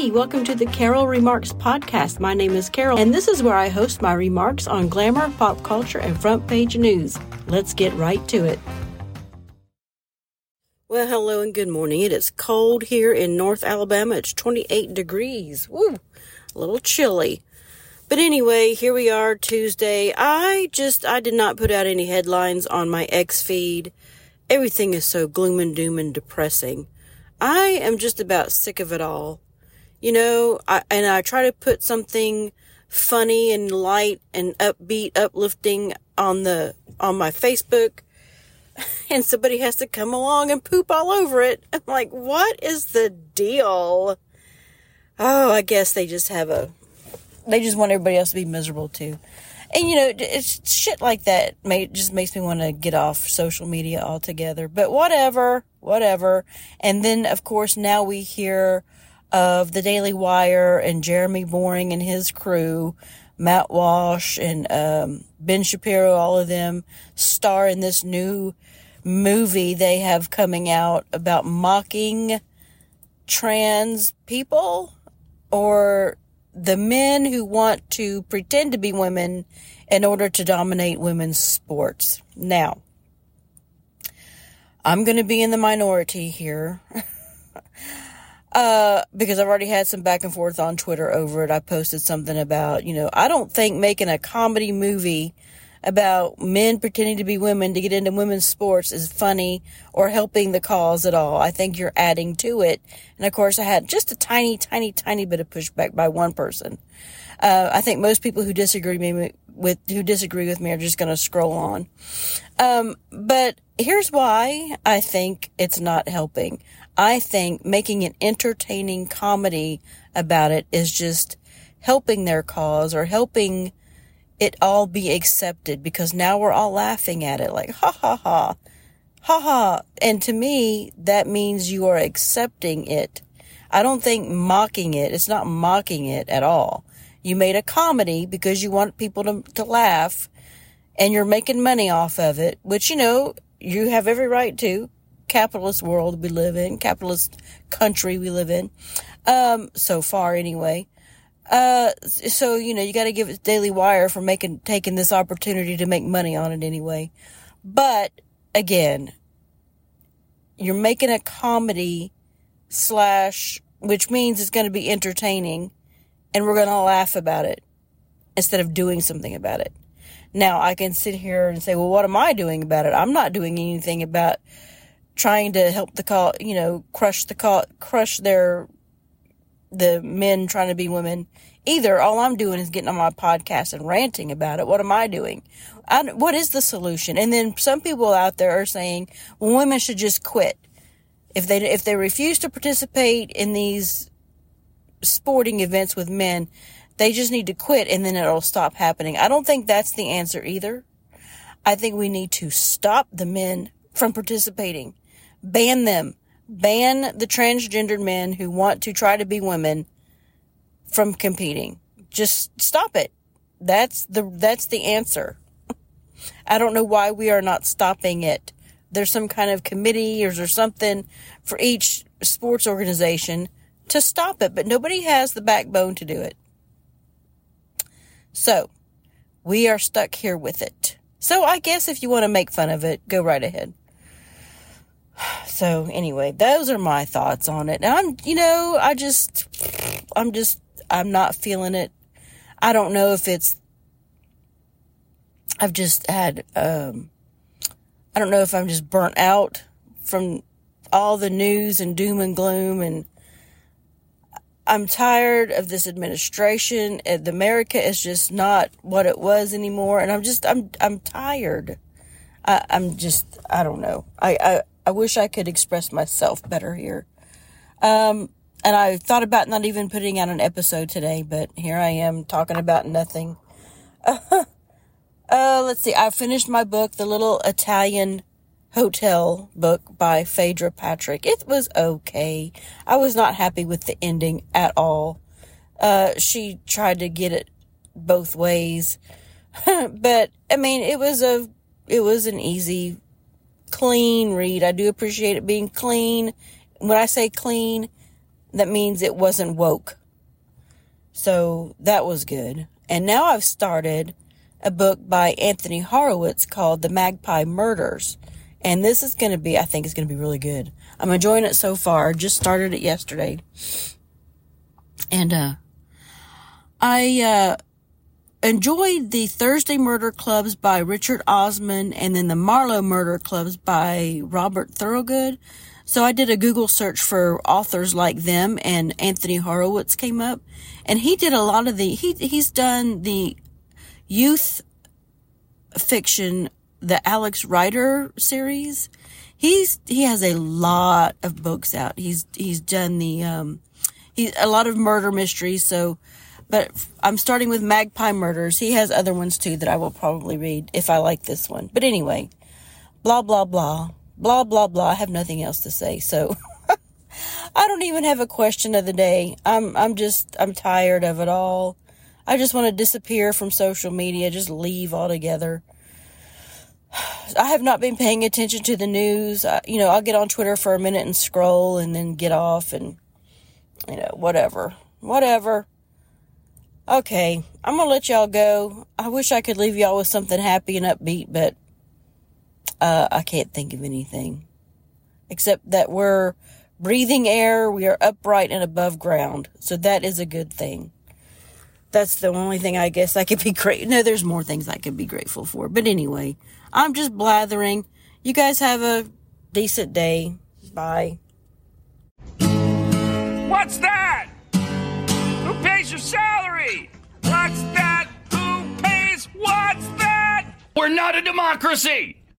Hey, welcome to the Carol Remarks podcast. My name is Carol, and this is where I host my remarks on glamour, pop culture, and front page news. Let's get right to it. Well, hello and good morning. It is cold here in North Alabama. It's 28 degrees. Woo! A little chilly. But anyway, here we are Tuesday. I just I did not put out any headlines on my X feed. Everything is so gloom and doom and depressing. I am just about sick of it all. You know, I, and I try to put something funny and light and upbeat, uplifting on the on my Facebook and somebody has to come along and poop all over it. I'm like, what is the deal? Oh, I guess they just have a, they just want everybody else to be miserable too. And you know, it's shit like that may, just makes me want to get off social media altogether. But whatever, whatever. And then of course now we hear of the Daily Wire and Jeremy Boring and his crew, Matt Walsh and um, Ben Shapiro, all of them star in this new movie they have coming out about mocking trans people or the men who want to pretend to be women in order to dominate women's sports. Now, I'm going to be in the minority here. uh, because I've already had some back and forth on Twitter over it. I posted something about, you know, I don't think making a comedy movie about men pretending to be women to get into women's sports is funny or helping the cause at all. I think you're adding to it. And of course, I had just a tiny, tiny, tiny bit of pushback by one person. Uh, I think most people who disagree me with who disagree with me are just going to scroll on. Um, but here's why I think it's not helping. I think making an entertaining comedy about it is just helping their cause or helping it all be accepted because now we're all laughing at it like, ha ha ha, ha ha. And to me, that means you are accepting it. I don't think mocking it, it's not mocking it at all. You made a comedy because you want people to, to laugh and you're making money off of it, which, you know, you have every right to. Capitalist world we live in, capitalist country we live in. Um, so far anyway. Uh, so, you know, you got to give it Daily Wire for making, taking this opportunity to make money on it anyway. But again, you're making a comedy slash, which means it's going to be entertaining and we're going to laugh about it instead of doing something about it. Now I can sit here and say, well, what am I doing about it? I'm not doing anything about trying to help the call, you know, crush the call, crush their the men trying to be women either. All I'm doing is getting on my podcast and ranting about it. What am I doing? I, what is the solution? And then some people out there are saying, well, women should just quit. If they, if they refuse to participate in these sporting events with men, they just need to quit and then it'll stop happening. I don't think that's the answer either. I think we need to stop the men from participating, ban them ban the transgendered men who want to try to be women from competing. Just stop it. That's the that's the answer. I don't know why we are not stopping it. There's some kind of committee or there's something for each sports organization to stop it, but nobody has the backbone to do it. So, we are stuck here with it. So I guess if you want to make fun of it, go right ahead. So anyway, those are my thoughts on it. And I'm, you know, I just, I'm just, I'm not feeling it. I don't know if it's, I've just had, um, I don't know if I'm just burnt out from all the news and doom and gloom and I'm tired of this administration. The America is just not what it was anymore, and I'm just I'm I'm tired. I, am just I don't know. I, I I wish I could express myself better here. Um, and I thought about not even putting out an episode today, but here I am talking about nothing. Uh, uh, let's see. I finished my book, The Little Italian Hotel book by Phaedra Patrick. It was okay. I was not happy with the ending at all. Uh, she tried to get it both ways. but, I mean, it was a, it was an easy clean read. I do appreciate it being clean. When I say clean, that means it wasn't woke. So that was good. And now I've started a book by Anthony Horowitz called The Magpie Murders. And this is going to be, I think, is going to be really good. I'm enjoying it so far. Just started it yesterday. And, uh, I, uh, enjoyed the Thursday Murder Clubs by Richard Osman and then the Marlowe Murder Clubs by Robert Thorogood. So I did a Google search for authors like them and Anthony Horowitz came up and he did a lot of the, he, he's done the youth fiction, the Alex Rider series. He's, he has a lot of books out. He's, he's done the, um, he, a lot of murder mysteries. So, but I'm starting with Magpie Murders. He has other ones too that I will probably read if I like this one. But anyway, blah, blah, blah, blah, blah, blah. I have nothing else to say. So I don't even have a question of the day. I'm, I'm just, I'm tired of it all. I just want to disappear from social media, just leave altogether. I have not been paying attention to the news. I, you know, I'll get on Twitter for a minute and scroll and then get off and, you know, whatever. Whatever. Okay, I'm gonna let y'all go. I wish I could leave y'all with something happy and upbeat, but uh, I can't think of anything except that we're breathing air, we are upright and above ground, so that is a good thing. That's the only thing I guess I could be great. No, there's more things I could be grateful for, but anyway, I'm just blathering. You guys have a decent day. Bye. What's that? Pays your salary? What's that? Who pays? What's that? We're not a democracy!